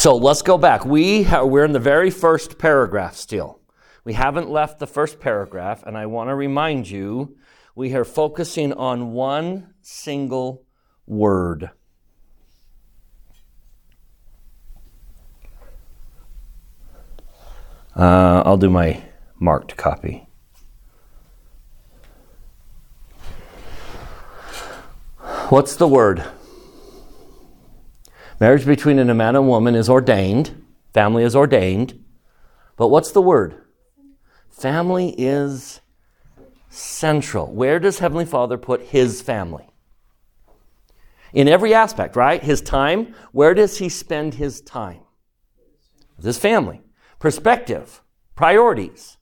So let's go back. We ha- we're in the very first paragraph still. We haven't left the first paragraph, and I want to remind you we are focusing on one single word. Uh, I'll do my marked copy. What's the word? Marriage between a man and woman is ordained, family is ordained. But what's the word? Family is central. Where does Heavenly Father put His family? In every aspect, right? His time. Where does He spend His time? His family. Perspective. Priorities.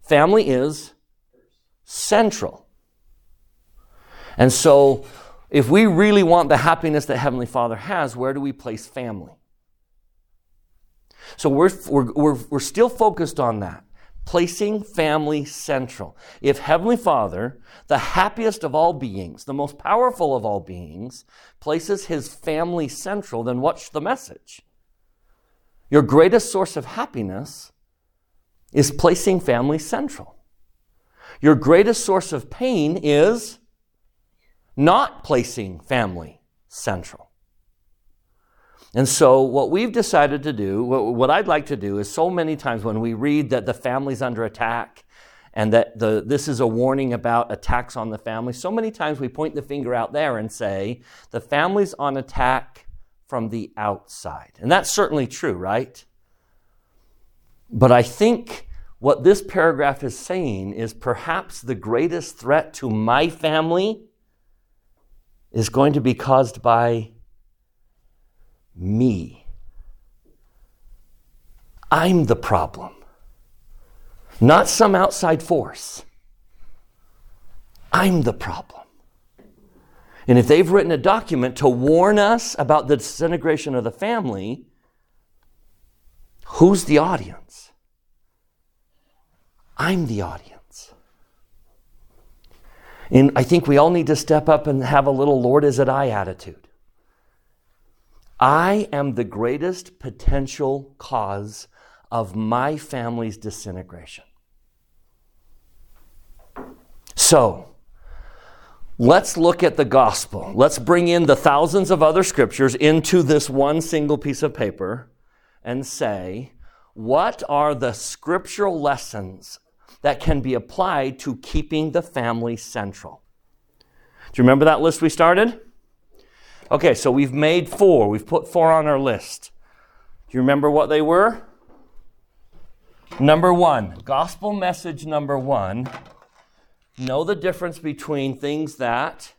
Family is central. And so, if we really want the happiness that Heavenly Father has, where do we place family? So we're, we're, we're, we're still focused on that, placing family central. If Heavenly Father, the happiest of all beings, the most powerful of all beings, places his family central, then what's the message? Your greatest source of happiness is placing family central. Your greatest source of pain is not placing family central. And so, what we've decided to do, what I'd like to do, is so many times when we read that the family's under attack and that the, this is a warning about attacks on the family, so many times we point the finger out there and say, the family's on attack from the outside. And that's certainly true, right? But I think what this paragraph is saying is perhaps the greatest threat to my family is going to be caused by me. I'm the problem, not some outside force. I'm the problem. And if they've written a document to warn us about the disintegration of the family, who's the audience? I'm the audience. And I think we all need to step up and have a little Lord is it I attitude. I am the greatest potential cause of my family's disintegration. So, let's look at the gospel. Let's bring in the thousands of other scriptures into this one single piece of paper and say, what are the scriptural lessons that can be applied to keeping the family central? Do you remember that list we started? Okay, so we've made four. We've put four on our list. Do you remember what they were? Number one, gospel message number one know the difference between things that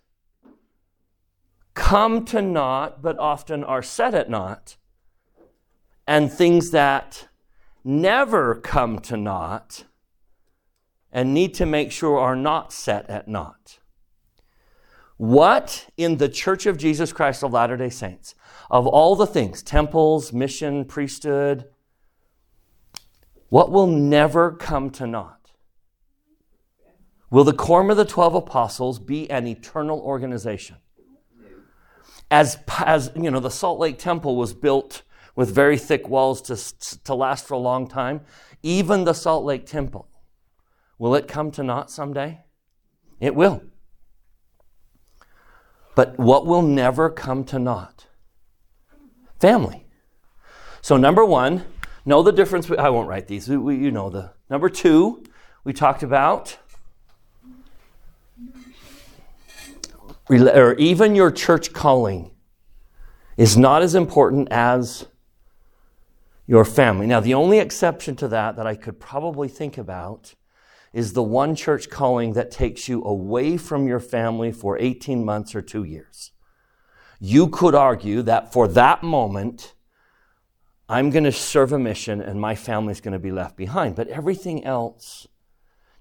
come to naught but often are set at naught and things that never come to naught and need to make sure are not set at naught. What in the Church of Jesus Christ of Latter day Saints, of all the things, temples, mission, priesthood, what will never come to naught? Will the quorum of the 12 apostles be an eternal organization? As, as you know, the Salt Lake Temple was built with very thick walls to, to last for a long time. Even the Salt Lake Temple, will it come to naught someday? It will. But what will never come to naught? Family. So, number one, know the difference. I won't write these. You know the. Number two, we talked about. Or even your church calling is not as important as your family. Now, the only exception to that that I could probably think about is the one church calling that takes you away from your family for 18 months or two years. You could argue that for that moment, I'm going to serve a mission and my family's going to be left behind. But everything else,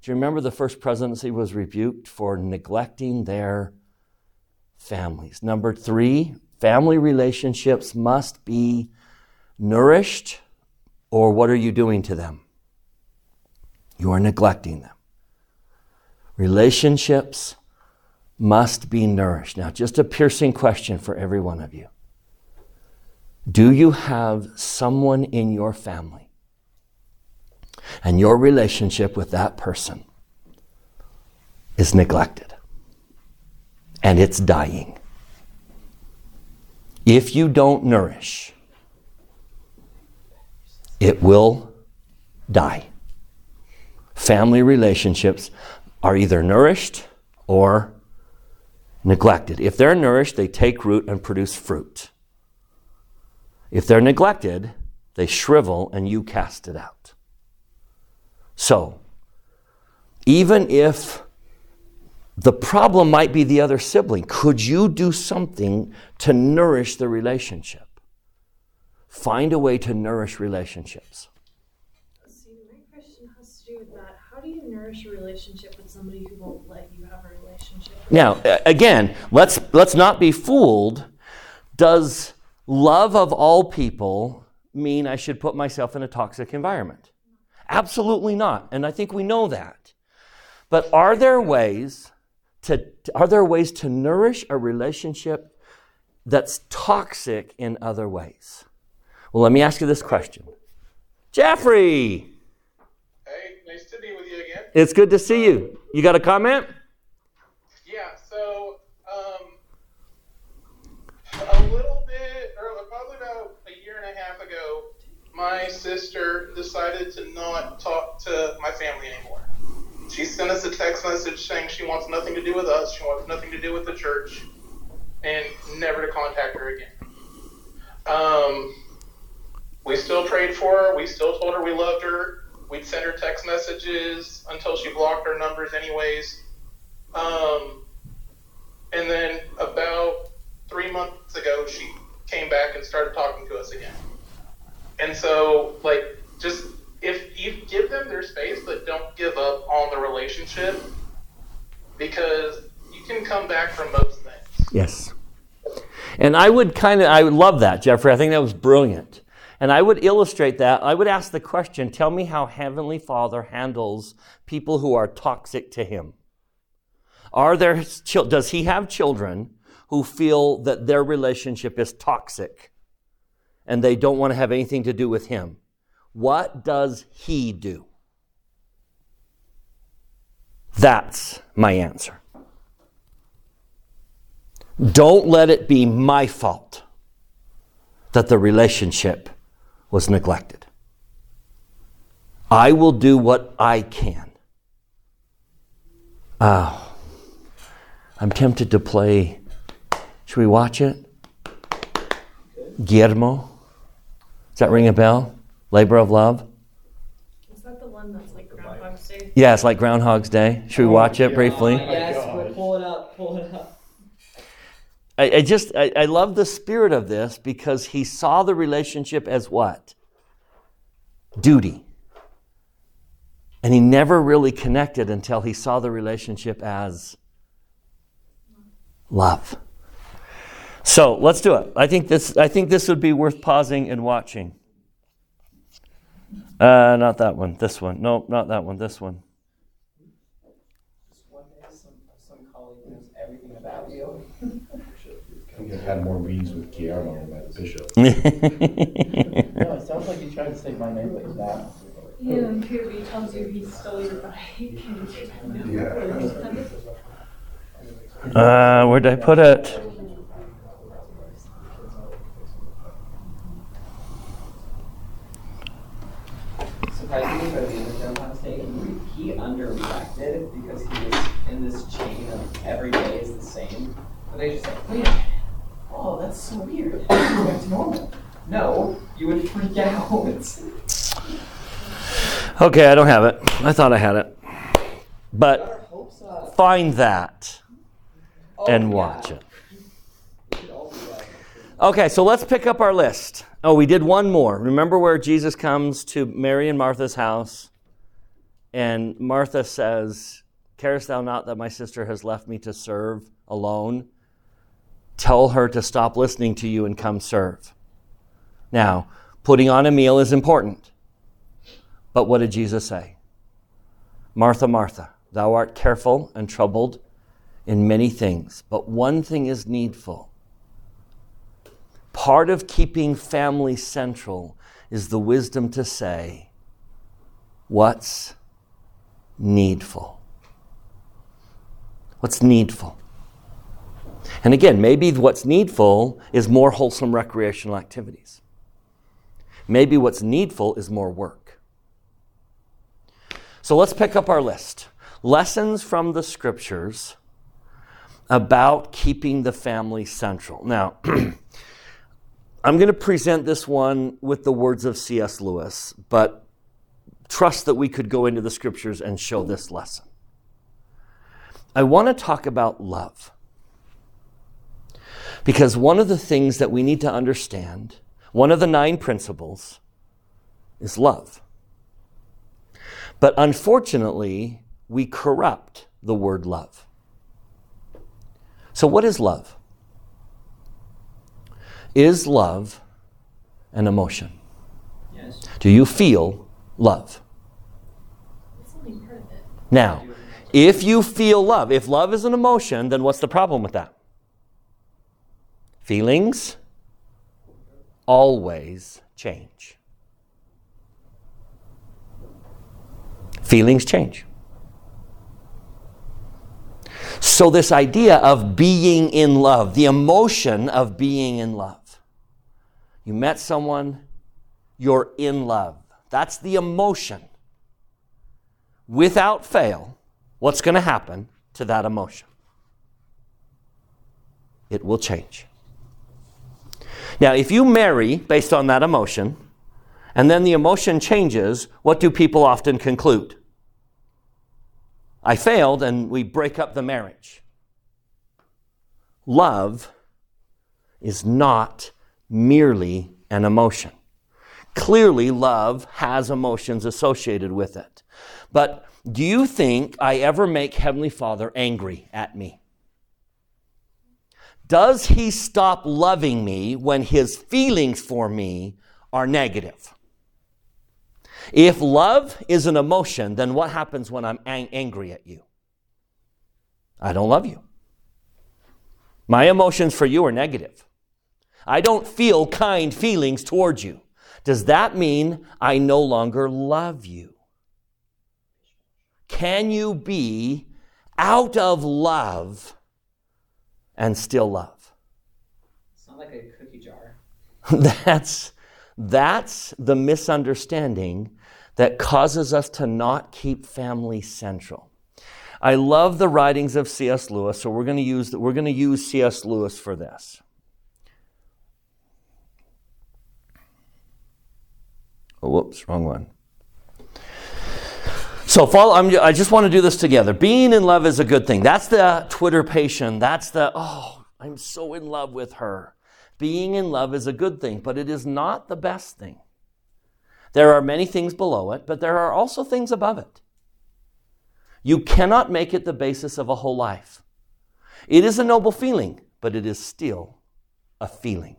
do you remember the first presidency was rebuked for neglecting their families? Number three, family relationships must be nourished, or what are you doing to them? You are neglecting them. Relationships must be nourished. Now, just a piercing question for every one of you. Do you have someone in your family and your relationship with that person is neglected and it's dying? If you don't nourish, it will die. Family relationships are either nourished or neglected. If they're nourished, they take root and produce fruit. If they're neglected, they shrivel and you cast it out. So, even if the problem might be the other sibling, could you do something to nourish the relationship? Find a way to nourish relationships. See, my question has to do with that. How do you a relationship with somebody who won't let you have a relationship? Now, again, let's let's not be fooled. Does love of all people mean I should put myself in a toxic environment? Absolutely not. And I think we know that. But are there ways to are there ways to nourish a relationship that's toxic in other ways? Well, let me ask you this question. Jeffrey, Hey, nice to be with you again. It's good to see you. You got a comment? Yeah, so um, a little bit, or probably about a year and a half ago, my sister decided to not talk to my family anymore. She sent us a text message saying she wants nothing to do with us, she wants nothing to do with the church, and never to contact her again. Um, we still prayed for her. We still told her we loved her. We'd send her text messages until she blocked our numbers, anyways. Um, and then about three months ago, she came back and started talking to us again. And so, like, just if you give them their space, but don't give up on the relationship because you can come back from most things. Yes. And I would kind of, I would love that, Jeffrey. I think that was brilliant. And I would illustrate that. I would ask the question tell me how Heavenly Father handles people who are toxic to Him. Are there, does He have children who feel that their relationship is toxic and they don't want to have anything to do with Him? What does He do? That's my answer. Don't let it be my fault that the relationship was neglected. I will do what I can. Oh, I'm tempted to play. Should we watch it? Guillermo? Does that ring a bell? Labor of Love? Is that the one that's like Groundhog's Day? Yeah, it's like Groundhog's Day. Should we watch it briefly? yes, we'll pull it up, pull it up. I, I just I, I love the spirit of this because he saw the relationship as what? Duty. And he never really connected until he saw the relationship as love. So let's do it. I think this I think this would be worth pausing and watching. Uh, not that one. This one. No, not that one. This one. One day, some, some colleague knows everything about you. Think I've had more meetings with Guillermo than my bishop. No, it sounds like you tried to say my name, but he's not. Yeah, and Kirby tells you he stole your bike. and you're like, "No." Uh, where'd I put it? Surprisingly, by the end of Groundhog's Day, he, he underreacted because he was in this chain of every day is the same. But they just like, wait a minute. Oh, that's so weird. Back to normal. No, you would freak out. Okay, I don't have it. I thought I had it. But up. Uh, find that Oh, and watch it. We should all do that. Uh, okay, so let's pick up our list. Oh, we did one more. Remember where Jesus comes to Mary and Martha's house, and Martha says, Carest thou not that my sister has left me to serve alone? Tell her to stop listening to you and come serve. Now, putting on a meal is important. But what did Jesus say? Martha, Martha, thou art careful and troubled in many things, but one thing is needful. part of keeping family central is the wisdom to say, what's needful? What's needful? And again, maybe what's needful is more wholesome recreational activities. Maybe what's needful is more work. So let's pick up our list. Lessons from the scriptures about keeping the family central. Now, I'm going to present this one with the words of C.S. Lewis, but trust that we could go into the scriptures and show this lesson. I want to talk about love. Because one of the things that we need to understand, one of the nine principles, is love. But unfortunately, we corrupt the word love. So, what is love? Is love an emotion? Yes. Do you feel love? It's only part of it. Now, if you feel love, if love is an emotion, then what's the problem with that? Feelings always change. Feelings change. So, this idea of being in love, the emotion of being in love. You met someone, you're in love. That's the emotion. Without fail, what's going to happen to that emotion? It will change. Now, if you marry based on that emotion, and then the emotion changes, what do people often conclude? I failed, and we break up the marriage. Love is not merely an emotion. Clearly, love has emotions associated with it. But do you think I ever make Heavenly Father angry at me? Does he stop loving me when his feelings for me are negative? If love is an emotion, then what happens when I'm ang- angry at you? I don't love you. My emotions for you are negative. I don't feel kind feelings towards you. Does that mean I no longer love you? Can you be out of love and still love? It's not like a cookie jar. That's, that's the misunderstanding that causes us to not keep family central. I love the writings of C.S. Lewis, so we're going to use we're going to use C.S. Lewis for this. Oh, whoops, wrong one. So, follow, I'm, I just want to do this together. Being in love is a good thing. That's the twitterpation. That's the, oh, I'm so in love with her. Being in love is a good thing, but it is not the best thing. There are many things below it, but there are also things above it. You cannot make it the basis of a whole life. It is a noble feeling, but it is still a feeling.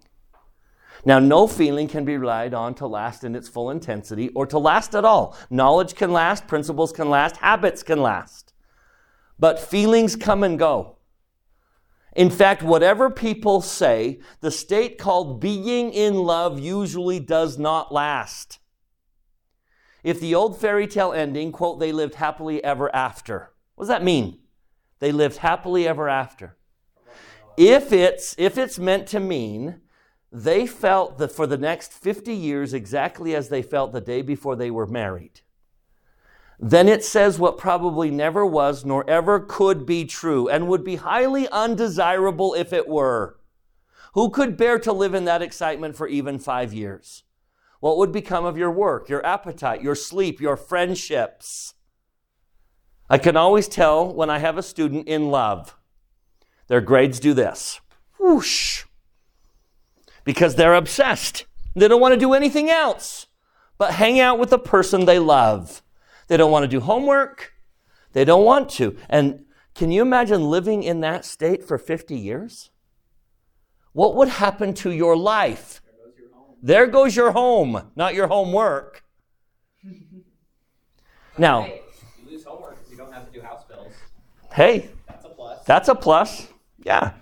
Now, no feeling can be relied on to last in its full intensity or to last at all. Knowledge can last, principles can last, habits can last. But feelings come and go. In fact, whatever people say, the state called being in love usually does not last. If the old fairy tale ending, quote, they lived happily ever after, what does that mean? They lived happily ever after. If it's, if it's meant to mean they felt that for the next 50 years exactly as they felt the day before they were married, then it says what probably never was nor ever could be true and would be highly undesirable if it were. Who could bear to live in that excitement for even five years? What would become of your work, your appetite, your sleep, your friendships? I can always tell when I have a student in love. Their grades do this. Whoosh because they're obsessed. They don't want to do anything else but hang out with the person they love. They don't want to do homework. They don't want to. And can you imagine living in that state for 50 years? What would happen to your life? There goes your home, not your homework. Now, Hey, you lose homework because you don't have to do house bills. hey, That's a plus. That's a plus. Yeah.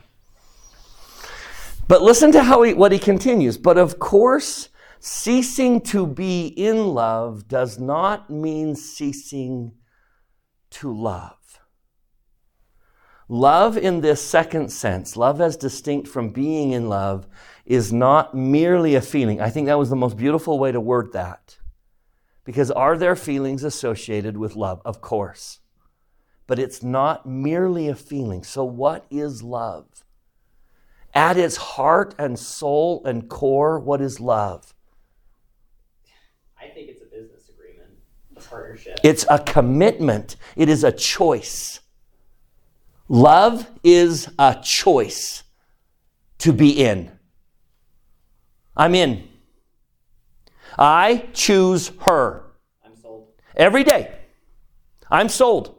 But listen to how he, what he continues. But of course, ceasing to be in love does not mean ceasing to love. Love in this second sense, love as distinct from being in love, is not merely a feeling. I think that was the most beautiful way to word that. Because are there feelings associated with love? Of course. But it's not merely a feeling. So, what is love? At its heart and soul and core, what is love? I think it's a business agreement, a partnership. It's a commitment, it is a choice. Love is a choice to be in. I'm in. I choose her I'm sold. every day. I'm sold.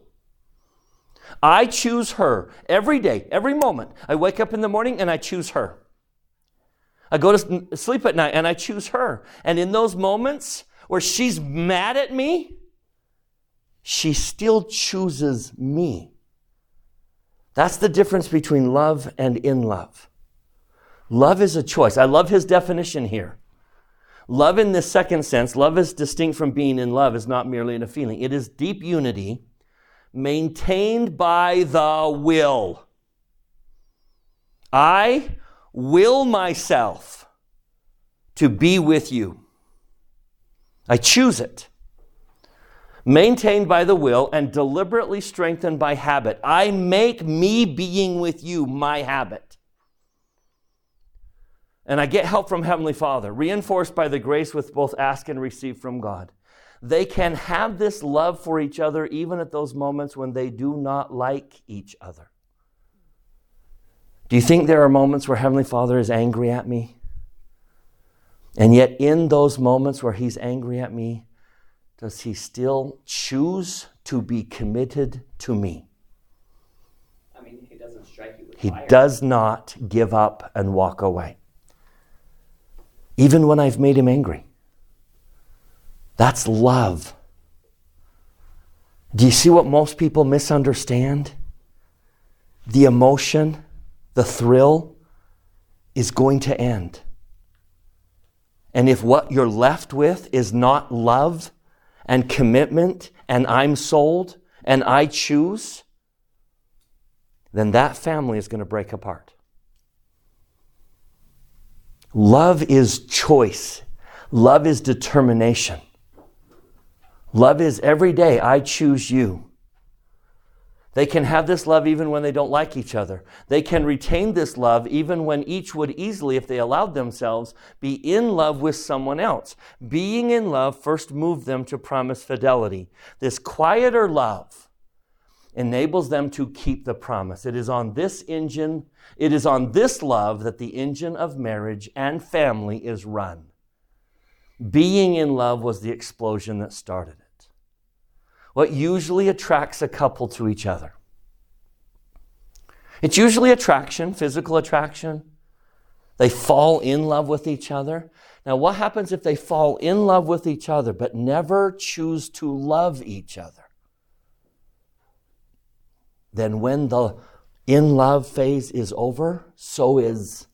I choose her every day, every moment. I wake up in the morning and I choose her. I go to sleep at night and I choose her. And in those moments where she's mad at me, she still chooses me. That's the difference between love and in love. Love is a choice. I love his definition here. Love in this second sense, love is distinct from being in love, is not merely in a feeling. It is deep unity maintained by the will. I will myself to be with you. I choose it. Maintained by the will and deliberately strengthened by habit. I make me being with you my habit. And I get help from Heavenly Father, reinforced by the grace with both ask and receive from God. They can have this love for each other even at those moments when they do not like each other. Do you think there are moments where Heavenly Father is angry at me? And yet, in those moments where He's angry at me, does He still choose to be committed to me? I mean, he doesn't strike you with He fire. does not give up and walk away. Even when I've made him angry. That's love. Do you see what most people misunderstand? The emotion, the thrill is going to end. And if what you're left with is not love and commitment, and I'm sold and I choose, then that family is going to break apart. Love is choice. Love is determination. Love is every day I choose you. They can have this love even when they don't like each other. They can retain this love even when each would easily, if they allowed themselves, be in love with someone else. Being in love first moved them to promise fidelity. This quieter love enables them to keep the promise. It is on this engine, it is on this love that the engine of marriage and family is run. Being in love was the explosion that started it. What usually attracts a couple to each other? It's usually attraction, physical attraction. They fall in love with each other. Now, what happens if they fall in love with each other but never choose to love each other? Then, when the in love phase is over, so is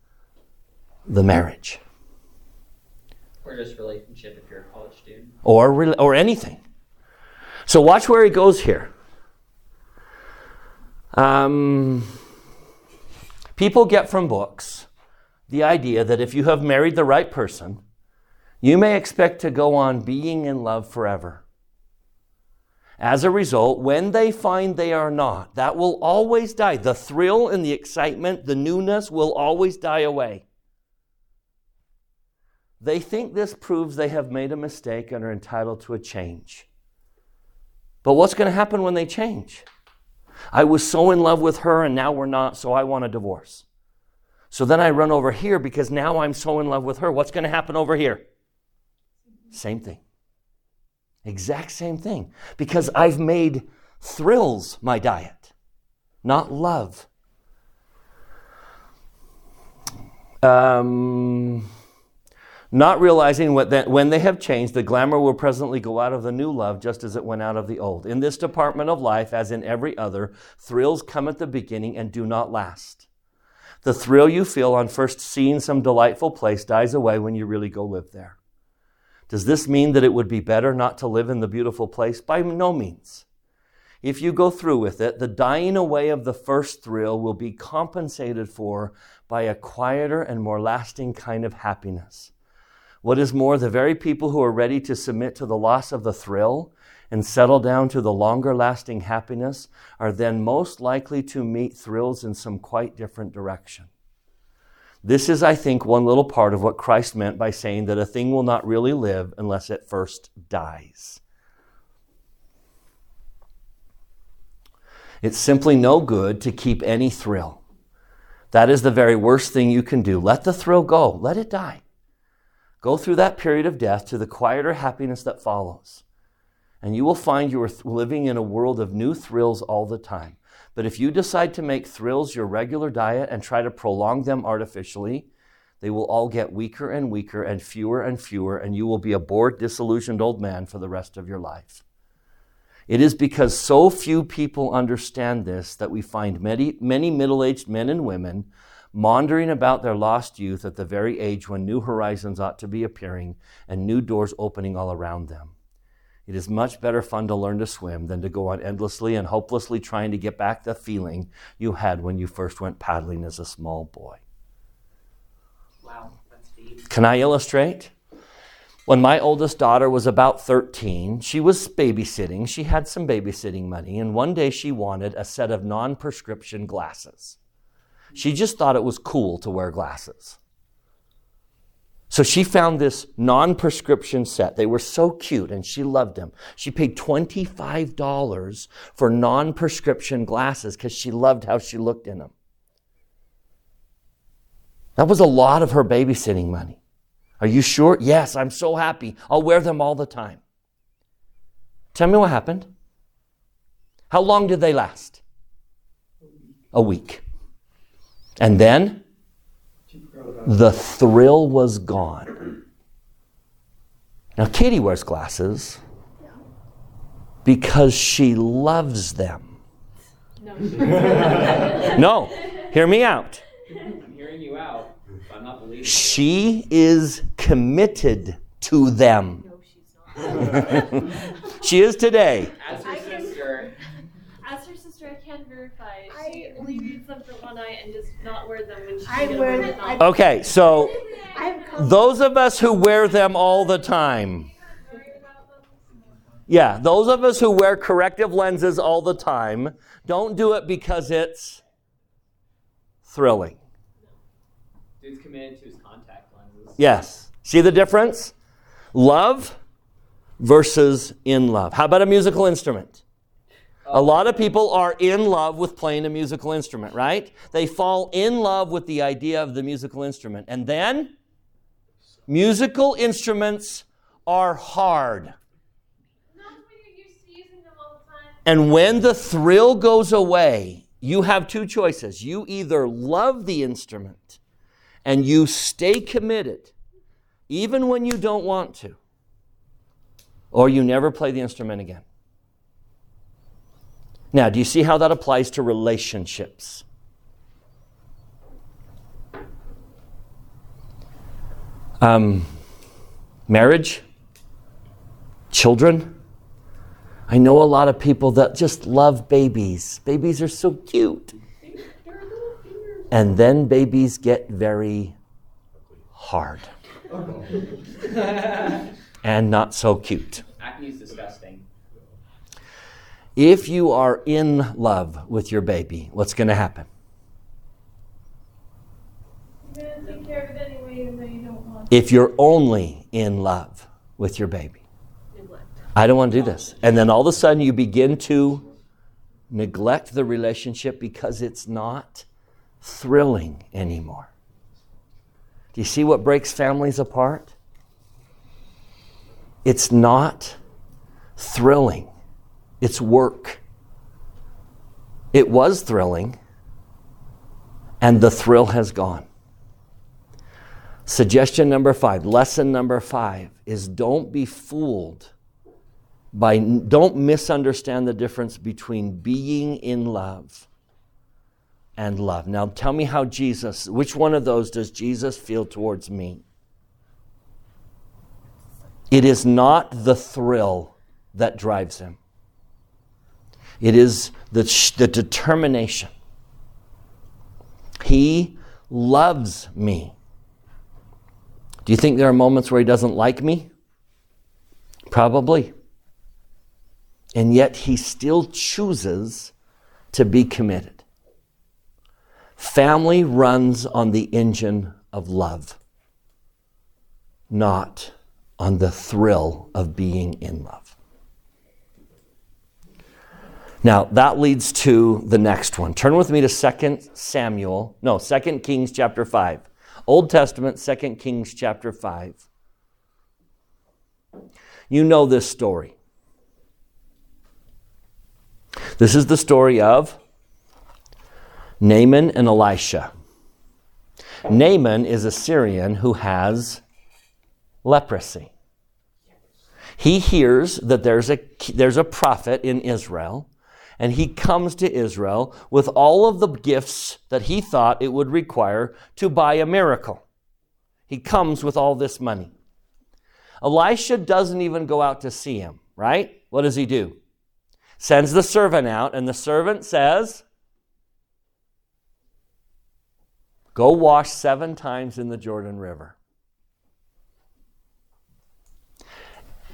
the marriage Or just relationship if you're a college student. or, or anything. So, watch where he goes here. Um, people get from books the idea that if you have married the right person, you may expect to go on being in love forever. As a result, when they find they are not, that will always die. The thrill and the excitement, the newness will always die away. They think this proves they have made a mistake and are entitled to a change. But what's going to happen when they change? I was so in love with her and now we're not, so I want a divorce. So then I run over here because now I'm so in love with her. What's going to happen over here? Same thing. Exact same thing. Because I've made thrills my diet, not love. Um, not realizing what that, when they have changed, the glamour will presently go out of the new love just as it went out of the old. In this department of life, as in every other, thrills come at the beginning and do not last. The thrill you feel on first seeing some delightful place dies away when you really go live there. Does this mean that it would be better not to live in the beautiful place? By no means. If you go through with it, the dying away of the first thrill will be compensated for by a quieter and more lasting kind of happiness. What is more, the very people who are ready to submit to the loss of the thrill and settle down to the longer lasting happiness are then most likely to meet thrills in some quite different direction. This is, I think, one little part of what Christ meant by saying that a thing will not really live unless it first dies. It's simply no good to keep any thrill. That is the very worst thing you can do. Let the thrill go, let it die. Go through that period of death to the quieter happiness that follows. And you will find you are living in a world of new thrills all the time. But if you decide to make thrills your regular diet and try to prolong them artificially, they will all get weaker and weaker and fewer and fewer, and you will be a bored, disillusioned old man for the rest of your life. It is because so few people understand this that we find many, many middle aged men and women maundering about their lost youth at the very age when new horizons ought to be appearing and new doors opening all around them. It is much better fun to learn to swim than to go on endlessly and hopelessly trying to get back the feeling you had when you first went paddling as a small boy. Wow, that's deep. Can I illustrate? When my oldest daughter was about 13, she was babysitting. She had some babysitting money, and one day she wanted a set of non prescription glasses. She just thought it was cool to wear glasses. So she found this non prescription set. They were so cute and she loved them. She paid $25 for non prescription glasses because she loved how she looked in them. That was a lot of her babysitting money. Are you sure? Yes, I'm so happy. I'll wear them all the time. Tell me what happened. How long did they last? A week. And then the thrill was gone. Now, Katie wears glasses because she loves them. No. No, hear me out. I'm hearing you out, but I'm not believing you. She is committed to them. no, she's not. She is today. As her I can- sister, As her sister, I can verify. She I- only reads them for one eye and does not wear them when she I goes wear to them- the I- Okay, so I've come those of us who wear them all the time, yeah, those of us who wear corrective lenses all the time, don't do it because it's thrilling. dude's committed to his contact lenses. Yes. See the difference? Love versus in love. How about a musical instrument? A lot of people are in love with playing a musical instrument, right? They fall in love with the idea of the musical instrument. And then musical instruments are hard. And when the thrill goes away, you have two choices. You either love the instrument and you stay committed, even when you don't want to, or you never play the instrument again. Now, do you see how that applies to relationships? Um, marriage, children. I know a lot of people that just love babies. Babies are so cute. And then babies get very hard and not so cute. Acne's disgusting. If you are in love with your baby, what's going to happen? You're gonna take care of it anyway, even though you don't want If you're only in love with your baby. I don't want to do this. And then all of a sudden you begin to neglect the relationship because it's not thrilling anymore. Do you see what breaks families apart? It's not thrilling, it's work. It was thrilling, and the thrill has gone. Suggestion number five, lesson number five is don't be fooled by don't misunderstand the difference between being in love and love. Now tell me how Jesus, which one of those does Jesus feel towards me? It is not the thrill that drives him. It is the, the determination. He loves me. Do you think there are moments where he doesn't like me? Probably. And yet he still chooses to be committed. Family runs on the engine of love, not on the thrill of being in love. Now, that leads to the next one. Turn with me to 2 Samuel, no, 2 Kings chapter 5. Old Testament, 2 Kings chapter 5. You know this story. This is the story of Naaman and Elisha. Naaman is a Syrian who has leprosy. He hears that there's a, there's a prophet in Israel, and he comes to Israel with all of the gifts that he thought it would require to buy a miracle. He comes with all this money. Elisha doesn't even go out to see him, right? What does he do? Sends the servant out, and the servant says, Go wash seven times in the Jordan River.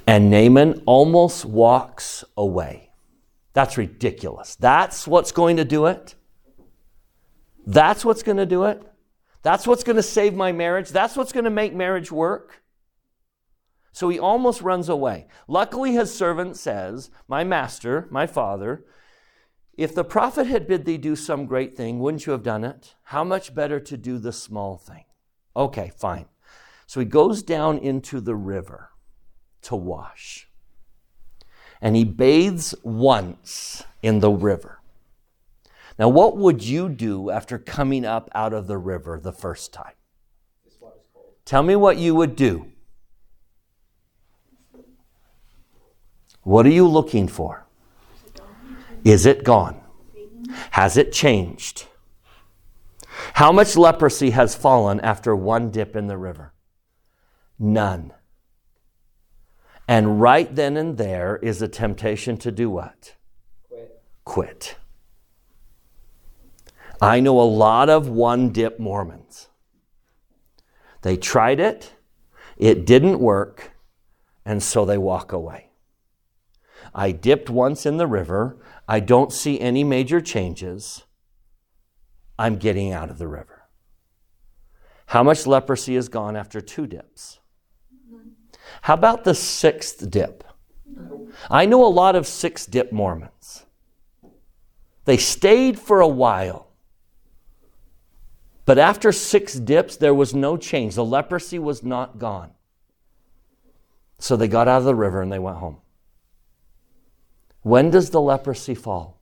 And Naaman almost walks away. That's ridiculous. That's what's going to do it. That's what's going to do it. That's what's going to save my marriage. That's what's going to make marriage work. So he almost runs away. Luckily, his servant says, My master, my father, if the prophet had bid thee do some great thing, wouldn't you have done it? How much better to do the small thing? Okay, fine. So he goes down into the river to wash. And he bathes once in the river. Now, what would you do after coming up out of the river the first time? Tell me what you would do. What are you looking for? Is it gone? Has it changed? How much leprosy has fallen after one dip in the river? None. And right then and there is a temptation to do what? Quit. Quit. I know a lot of one dip Mormons. They tried it, it didn't work, and so they walk away. I dipped once in the river. I don't see any major changes. I'm getting out of the river. How much leprosy is gone after two dips? How about the sixth dip? I know a lot of six dip Mormons. They stayed for a while. But after six dips, there was no change. The leprosy was not gone. So they got out of the river and they went home. When does the leprosy fall?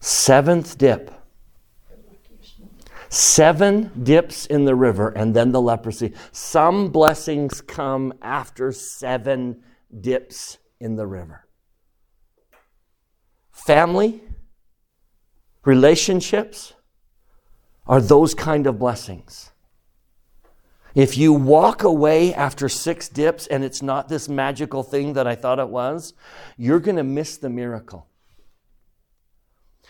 Seventh dip. Seven dips in the river and then the leprosy. Some blessings come after seven dips in the river. Family, relationships are those kind of blessings. If you walk away after six dips and it's not this magical thing that I thought it was, you're going to miss the miracle.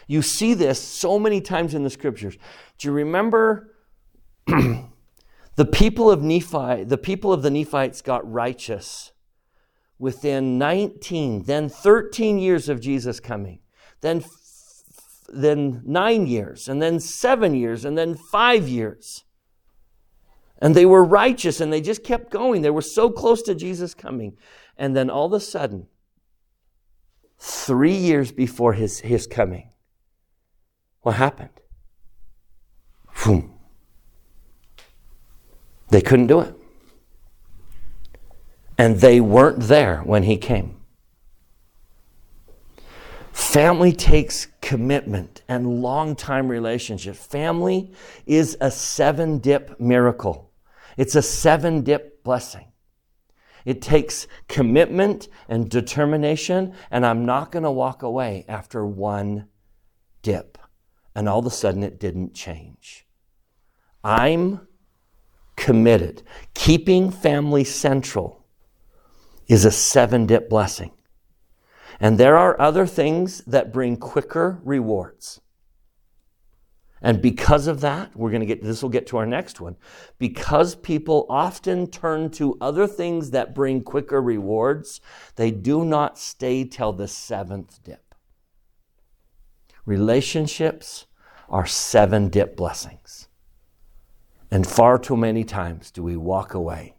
You see this so many times in the scriptures. Do you remember the people of Nephi, the people of the Nephites got righteous within 19, then 13 years of Jesus coming, then, then nine years, and then seven years, and then five years. And they were righteous and they just kept going. They were so close to Jesus coming. And then all of a sudden, three years before his, his coming, what happened? Boom. They couldn't do it. And they weren't there when he came. Family takes commitment and long time relationship. Family is a seven dip miracle. It's a seven dip blessing. It takes commitment and determination, and I'm not going to walk away after one dip. And all of a sudden it didn't change. I'm committed. Keeping family central is a seven dip blessing. And there are other things that bring quicker rewards. And because of that, we're going to get, this will get to our next one. Because people often turn to other things that bring quicker rewards, they do not stay till the seventh dip. Relationships are seven dip blessings. And far too many times do we walk away.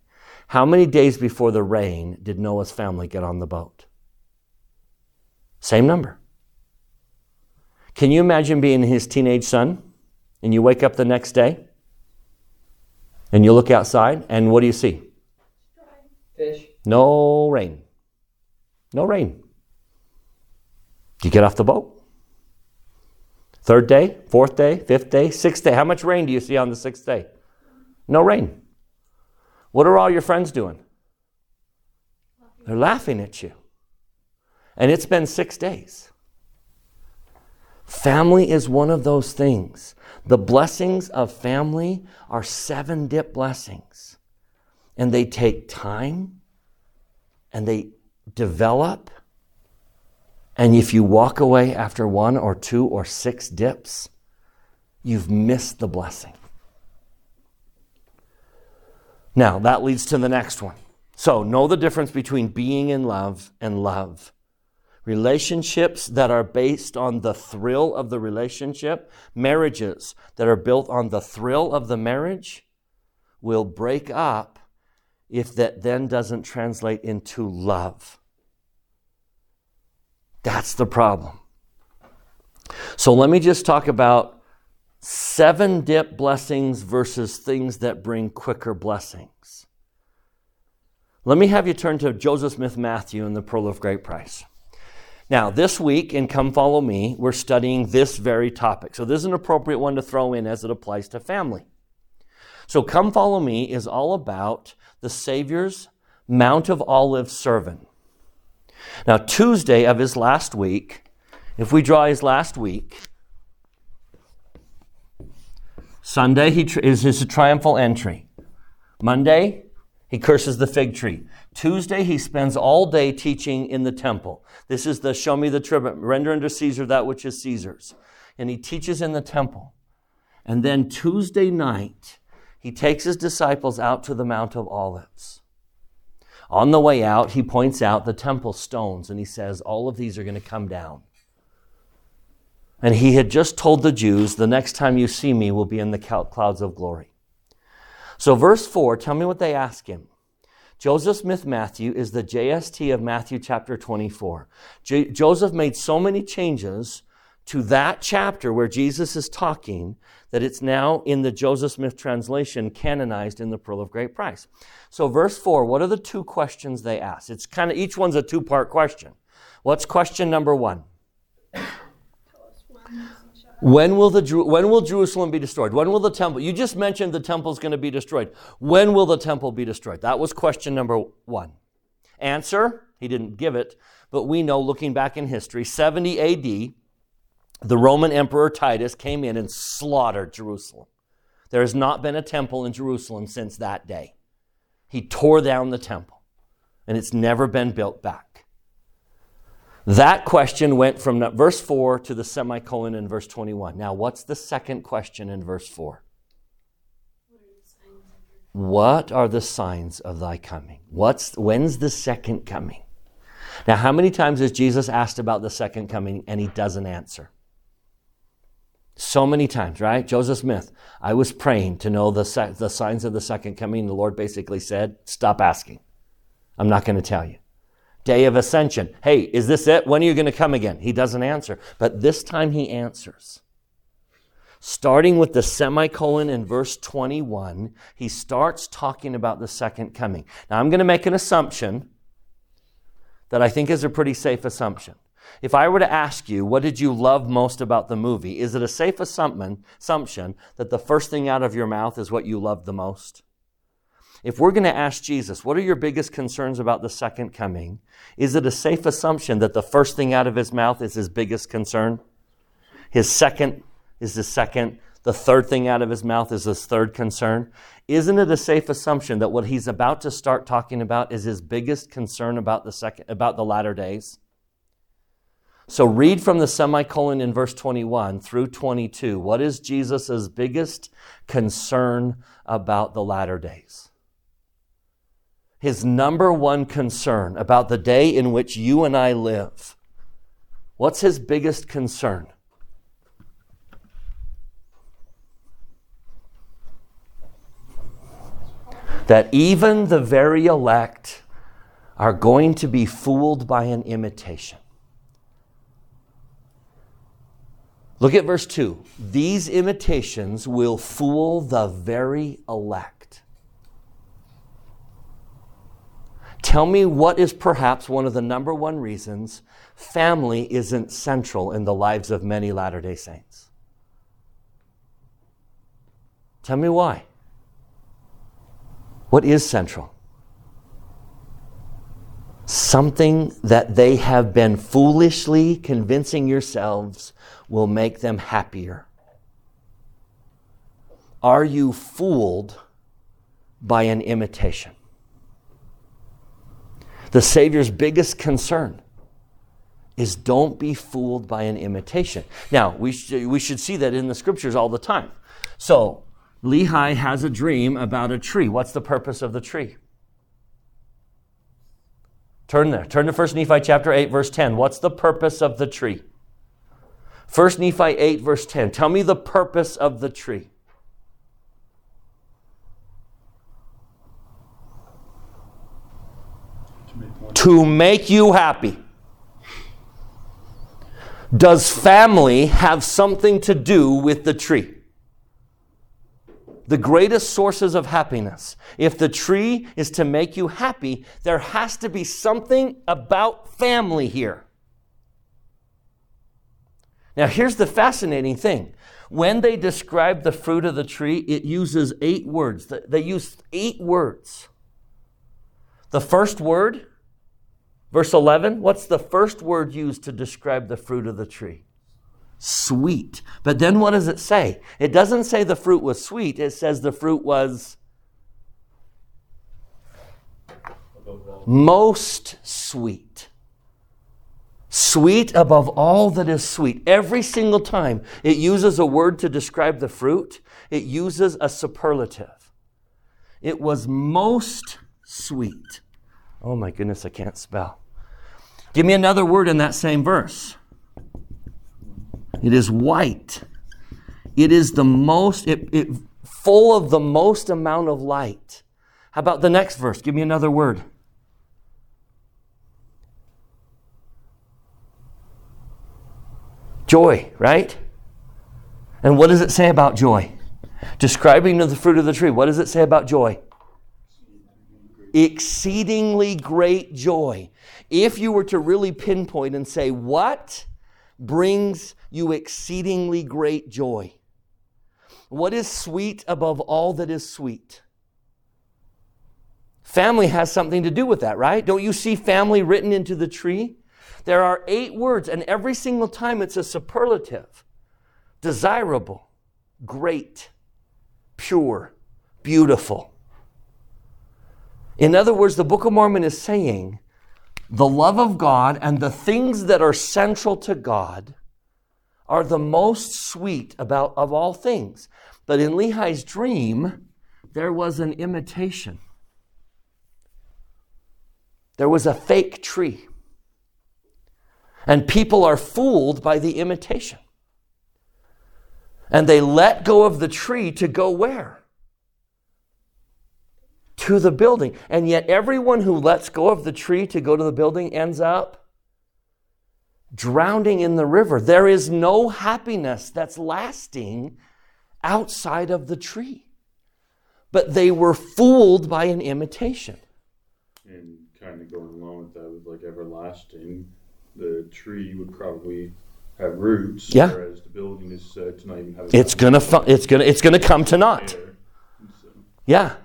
How many days before the rain did Noah's family get on the boat? Same number. Can you imagine being his teenage son and you wake up the next day and you look outside and what do you see? Fish. No rain. No rain. You get off the boat. Third day, fourth day, fifth day, sixth day. How much rain do you see on the sixth day? No rain. What are all your friends doing? They're laughing at you. And it's been six days. Family is one of those things. The blessings of family are seven dip blessings. And they take time and they develop. And if you walk away after one or two or six dips, you've missed the blessing. Now, that leads to the next one. So, know the difference between being in love and love. Relationships that are based on the thrill of the relationship, marriages that are built on the thrill of the marriage, will break up if that then doesn't translate into love. That's the problem. So let me just talk about seven dip blessings versus things that bring quicker blessings. Let me have you turn to Joseph Smith Matthew in the Pearl of Great Price. Now, this week in Come Follow Me, we're studying this very topic. So, this is an appropriate one to throw in as it applies to family. So, Come Follow Me is all about the Savior's Mount of Olives servant. Now, Tuesday of his last week, if we draw his last week, Sunday he tr- is his triumphal entry. Monday, he curses the fig tree. Tuesday, he spends all day teaching in the temple. This is the show me the tribute, render unto Caesar that which is Caesar's. And he teaches in the temple. And then Tuesday night, he takes his disciples out to the Mount of Olives. On the way out, he points out the temple stones and he says, All of these are going to come down. And he had just told the Jews, The next time you see me will be in the clouds of glory. So, verse 4, tell me what they ask him. Joseph Smith Matthew is the JST of Matthew chapter 24. J- Joseph made so many changes to that chapter where Jesus is talking that it's now in the Joseph Smith translation canonized in the Pearl of Great Price. So, verse 4, what are the two questions they ask? It's kind of each one's a two part question. What's question number one? When will, the, when will Jerusalem be destroyed? When will the temple? You just mentioned the temple is going to be destroyed. When will the temple be destroyed? That was question number one. Answer, he didn't give it, but we know looking back in history, 70 AD, the Roman Emperor Titus came in and slaughtered Jerusalem. There has not been a temple in Jerusalem since that day. He tore down the temple, and it's never been built back. That question went from verse 4 to the semicolon in verse 21. Now, what's the second question in verse 4? What are the signs of thy coming? What's when's the second coming? Now, how many times has Jesus asked about the second coming and he doesn't answer? So many times, right? Joseph Smith, I was praying to know the, se- the signs of the second coming. The Lord basically said, Stop asking. I'm not going to tell you day of ascension. Hey, is this it? When are you going to come again? He doesn't answer. But this time he answers. Starting with the semicolon in verse 21, he starts talking about the second coming. Now, I'm going to make an assumption that I think is a pretty safe assumption. If I were to ask you, what did you love most about the movie? Is it a safe assumption that the first thing out of your mouth is what you loved the most? If we're going to ask Jesus, what are your biggest concerns about the second coming? Is it a safe assumption that the first thing out of his mouth is his biggest concern? His second is the second. The third thing out of his mouth is his third concern. Isn't it a safe assumption that what he's about to start talking about is his biggest concern about the second about the latter days? So read from the semicolon in verse 21 through 22. What is Jesus' biggest concern about the latter days? His number one concern about the day in which you and I live. What's his biggest concern? that even the very elect are going to be fooled by an imitation. Look at verse 2. These imitations will fool the very elect. Tell me what is perhaps one of the number one reasons family isn't central in the lives of many Latter day Saints. Tell me why. What is central? Something that they have been foolishly convincing yourselves will make them happier. Are you fooled by an imitation? The Savior's biggest concern is don't be fooled by an imitation. Now, we, sh- we should see that in the scriptures all the time. So, Lehi has a dream about a tree. What's the purpose of the tree? Turn there. Turn to 1 Nephi chapter 8, verse 10. What's the purpose of the tree? 1 Nephi 8, verse 10. Tell me the purpose of the tree. To make you happy. Does family have something to do with the tree? the greatest sources of happiness. If the tree is to make you happy, there has to be something about family here. Now, here's the fascinating thing. When they describe the fruit of the tree, it uses eight words. They use eight words. The first word, verse 11, what's the first word used to describe the fruit of the tree? sweet. But then what does it say? It doesn't say the fruit was sweet, it says the fruit was most sweet. Sweet above all that is sweet. Every single time it uses a word to describe the fruit, it uses a superlative. It was most sweet. Oh my goodness, I can't spell. Give me another word in that same verse. It is white. It is the most, it, it, full of the most amount of light. How about the next verse? Give me another word. Joy, right? And what does it say about joy? Describing the fruit of the tree, what does it say about joy? Exceedingly great joy. If you were to really pinpoint and say, what brings you exceedingly great joy. What is sweet above all that is sweet? Family has something to do with that, right? Don't you see family written into the tree? There are eight words, and every single time it's a superlative desirable, great, pure, beautiful. In other words, the Book of Mormon is saying the love of God and the things that are central to God are the most sweet about of all things. But in Lehi's dream, there was an imitation. There was a fake tree. And people are fooled by the imitation. And they let go of the tree to go where? To the building. And yet, everyone who lets go of the tree to go to the building ends up drowning in the river. There is no happiness that's lasting outside of the tree. But they were fooled by an imitation. And kind of going along with that, with like everlasting, the tree would probably have roots. Yeah. Whereas the building is uh, to not even have. It's gonna, fu- it's gonna, it's gonna come to naught. So, Yeah.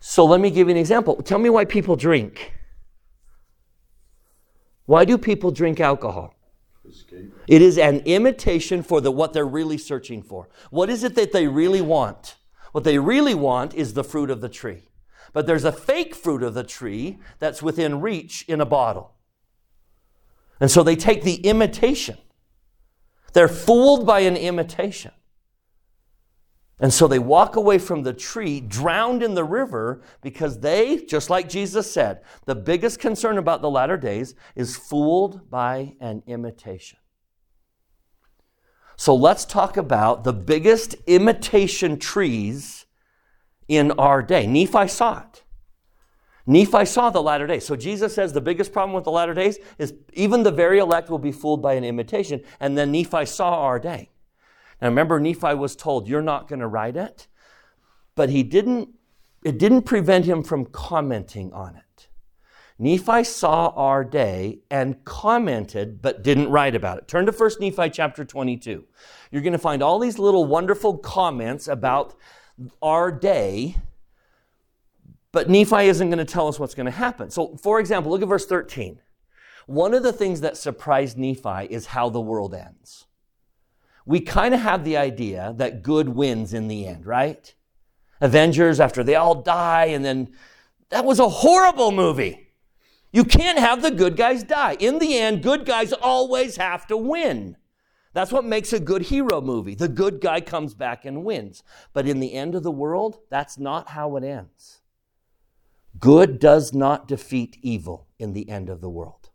So let me give you an example. Tell me why people drink. Why do people drink alcohol? Escape. It is an imitation for the what they're really searching for. What is it that they really want? What they really want is the fruit of the tree. But there's a fake fruit of the tree that's within reach in a bottle. And so they take the imitation. They're fooled by an imitation. And so they walk away from the tree, drowned in the river, because they, just like Jesus said, the biggest concern about the latter days is fooled by an imitation. So let's talk about the biggest imitation trees in our day. Nephi saw it. Nephi saw the latter days. So Jesus says the biggest problem with the latter days is even the very elect will be fooled by an imitation. And then Nephi saw our day. Now remember, Nephi was told, You're not going to write it. But he didn't, it didn't prevent him from commenting on it. Nephi saw our day and commented, but didn't write about it. Turn to 1 Nephi chapter 22. You're going to find all these little wonderful comments about our day, but Nephi isn't going to tell us what's going to happen. So, for example, look at verse 13. One of the things that surprised Nephi is how the world ends we kind of have the idea that good wins in the end, right? Avengers, after they all die, and then that was a horrible movie. You can't have the good guys die. In the end, good guys always have to win. That's what makes a good hero movie. The good guy comes back and wins. But in the end of the world, that's not how it ends. Good does not defeat evil in the end of the world.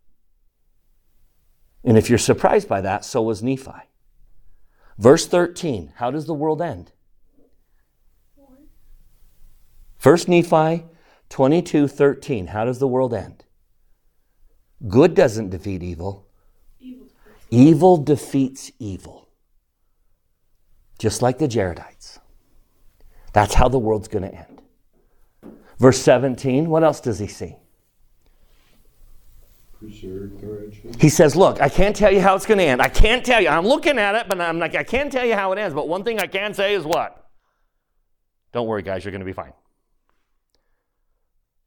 And if you're surprised by that, so was Nephi. Verse 13, how does the world end? First Nephi 22 13, how does the world end? Good doesn't defeat evil, evil defeats evil. Just like the Jaredites. That's how the world's going to end. Verse 17, what else does he see? He says, Look, I can't tell you how it's going to end. I can't tell you. I'm looking at it, but I'm like, I can't tell you how it ends. But one thing I can say is what? Don't worry, guys, you're going to be fine.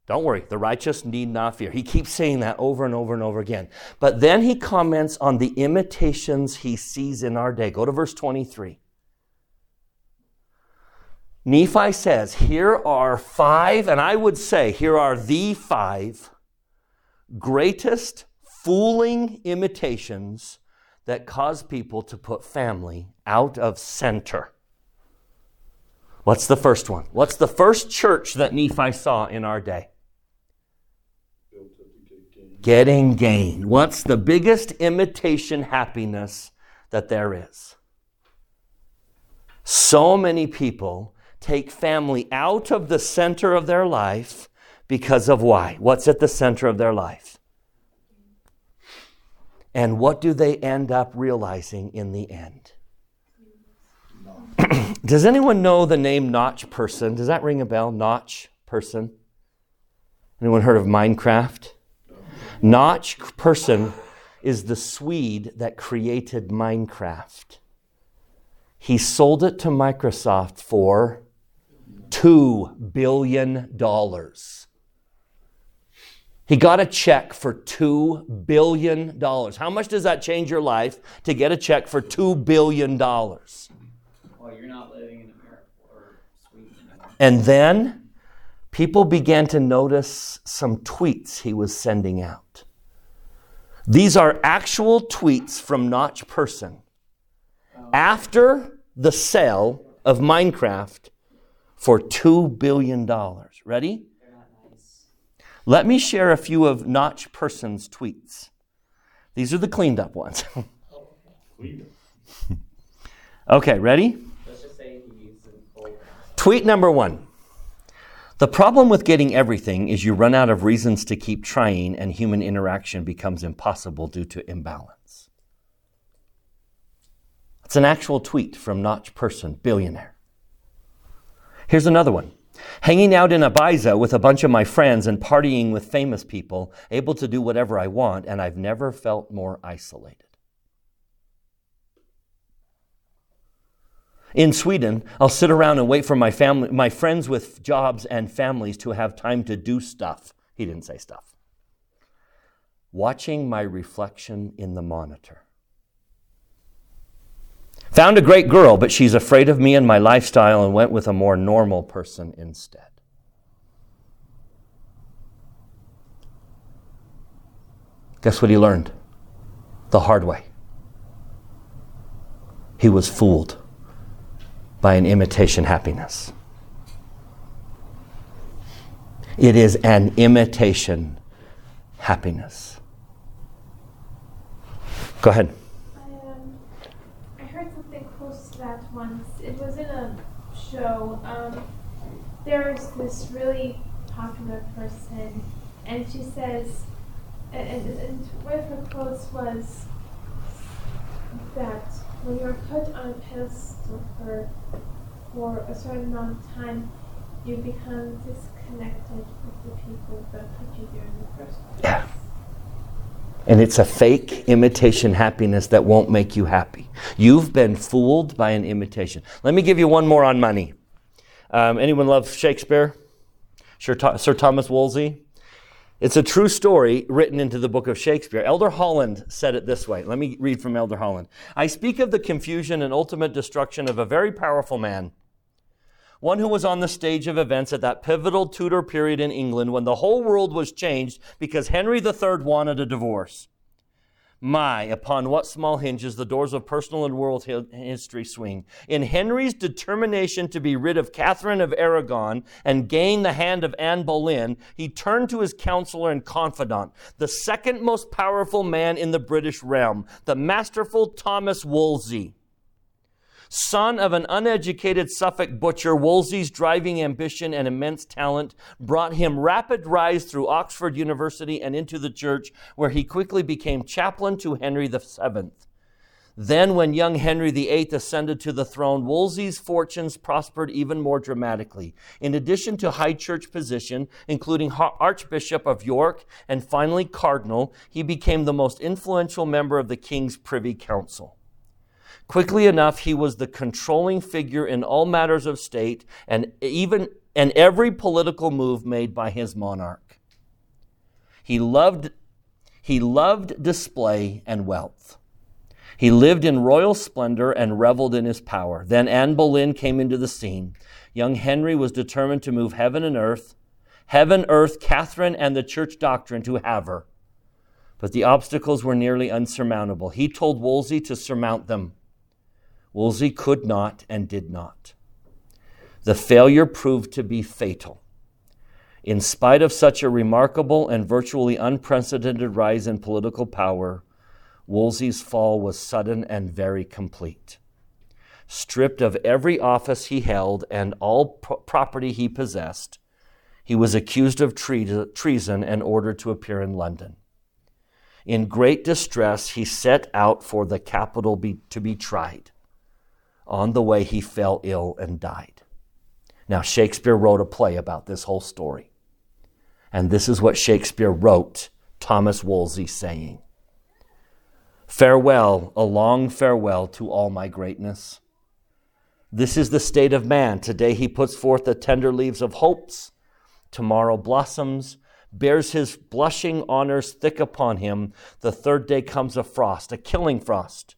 Don't worry, the righteous need not fear. He keeps saying that over and over and over again. But then he comments on the imitations he sees in our day. Go to verse 23. Nephi says, Here are five, and I would say, here are the five greatest fooling imitations that cause people to put family out of center. What's the first one? What's the first church that Nephi saw in our day? Getting gain. What's the biggest imitation happiness that there is? So many people take family out of the center of their life because of why? What's at the center of their life? And what do they end up realizing in the end? Does anyone know the name Notch Persson? Does that ring a bell? Notch Persson? Anyone heard of Minecraft? Notch Persson is the Swede that created Minecraft. He sold it to Microsoft for $2 billion. He got a check for $2 billion. How much does that change your life to get a check for $2 billion? Well, you're not living in America or Sweden. And then people began to notice some tweets he was sending out. These are actual tweets from Notch Persson oh. after the sale of Minecraft for $2 billion. Ready? Let me share a few of Notch Persson's tweets. These are the cleaned up ones. okay, ready? Tweet number one. The problem with getting everything is you run out of reasons to keep trying, and human interaction becomes impossible due to imbalance. It's an actual tweet from Notch Persson, billionaire. Here's another one. Hanging out in Ibiza with a bunch of my friends and partying with famous people, able to do whatever I want, and I've never felt more isolated. In Sweden, I'll sit around and wait for my family, my friends with jobs and families to have time to do stuff. He didn't say stuff. Watching my reflection in the monitor. Found a great girl, but she's afraid of me and my lifestyle and went with a more normal person instead. Guess what he learned? The hard way. He was fooled by an imitation happiness. It is an imitation happiness. Go ahead. I, um, I heard something close to that once. It was in a show. Um, there was this really popular person, and she says, and, and, and one of her quotes was that when you're put on a pedestal for, for a certain amount of time, you become disconnected with the people that put you there in the first place. Yeah. And it's a fake imitation happiness that won't make you happy. You've been fooled by an imitation. Let me give you one more on money. Um, anyone love Shakespeare? Sir, Sir Thomas Wolsey? It's a true story written into the book of Shakespeare. Elder Holland said it this way. Let me read from Elder Holland. I speak of the confusion and ultimate destruction of a very powerful man, one who was on the stage of events at that pivotal Tudor period in England when the whole world was changed because Henry III wanted a divorce. My, upon what small hinges the doors of personal and world history swing. In Henry's determination to be rid of Catherine of Aragon and gain the hand of Anne Boleyn, he turned to his counselor and confidant, the second most powerful man in the British realm, the masterful Thomas Wolsey. Son of an uneducated Suffolk butcher, Wolsey's driving ambition and immense talent brought him rapid rise through Oxford University and into the church, where he quickly became chaplain to Henry VII. Then, when young Henry VIII ascended to the throne, Wolsey's fortunes prospered even more dramatically. In addition to high church position, including Archbishop of York and finally Cardinal, he became the most influential member of the King's Privy Council. Quickly enough, he was the controlling figure in all matters of state and even and every political move made by his monarch. He loved, he loved display and wealth. He lived in royal splendor and reveled in his power. Then Anne Boleyn came into the scene. Young Henry was determined to move heaven and earth, heaven, earth, Catherine, and the church doctrine to have her. But the obstacles were nearly unsurmountable. He told Wolsey to surmount them. Wolsey could not and did not. The failure proved to be fatal. In spite of such a remarkable and virtually unprecedented rise in political power, Wolsey's fall was sudden and very complete. Stripped of every office he held and all pro- property he possessed, he was accused of tre- treason and ordered to appear in London. In great distress, he set out for the capital be- to be tried. On the way, he fell ill and died. Now, Shakespeare wrote a play about this whole story. And this is what Shakespeare wrote Thomas Wolsey saying Farewell, a long farewell to all my greatness. This is the state of man. Today he puts forth the tender leaves of hopes. Tomorrow blossoms, bears his blushing honors thick upon him. The third day comes a frost, a killing frost.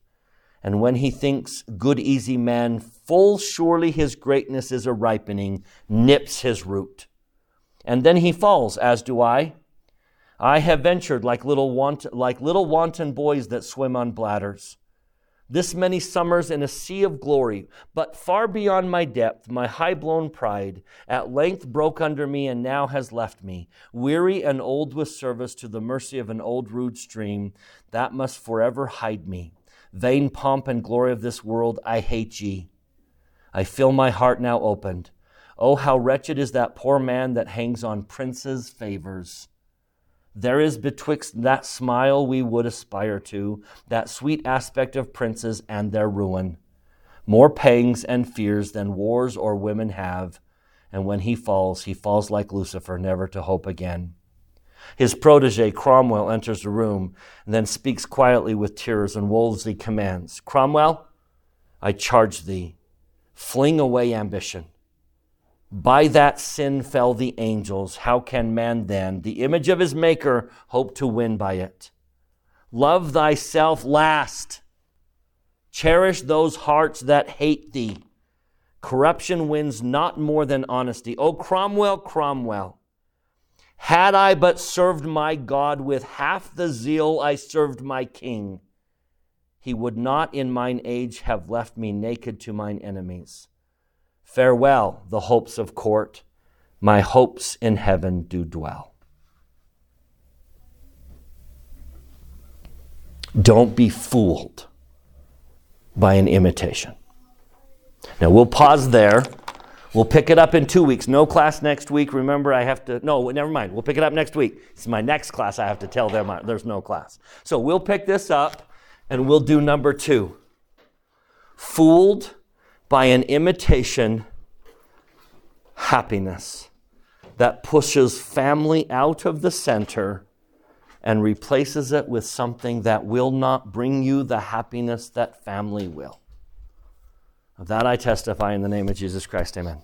And when he thinks, good easy man, full surely his greatness is a ripening, nips his root. And then he falls, as do I. I have ventured like little, want- like little wanton boys that swim on bladders. This many summers in a sea of glory, but far beyond my depth, my high blown pride at length broke under me and now has left me, weary and old with service to the mercy of an old rude stream that must forever hide me. Vain pomp and glory of this world, I hate ye. I feel my heart now opened. Oh, how wretched is that poor man that hangs on princes' favors. There is betwixt that smile we would aspire to, that sweet aspect of princes and their ruin, more pangs and fears than wars or women have, and when he falls, he falls like Lucifer, never to hope again. His protege, Cromwell, enters the room and then speaks quietly with tears, and Wolsey commands Cromwell, I charge thee, fling away ambition. By that sin fell the angels. How can man then, the image of his Maker, hope to win by it? Love thyself last. Cherish those hearts that hate thee. Corruption wins not more than honesty. O Cromwell, Cromwell, had I but served my God with half the zeal I served my king, he would not in mine age have left me naked to mine enemies. Farewell, the hopes of court, my hopes in heaven do dwell. Don't be fooled by an imitation. Now we'll pause there. We'll pick it up in two weeks. No class next week. Remember, I have to. No, never mind. We'll pick it up next week. It's my next class. I have to tell them I, there's no class. So we'll pick this up and we'll do number two. Fooled by an imitation happiness that pushes family out of the center and replaces it with something that will not bring you the happiness that family will. Of that I testify in the name of Jesus Christ. Amen.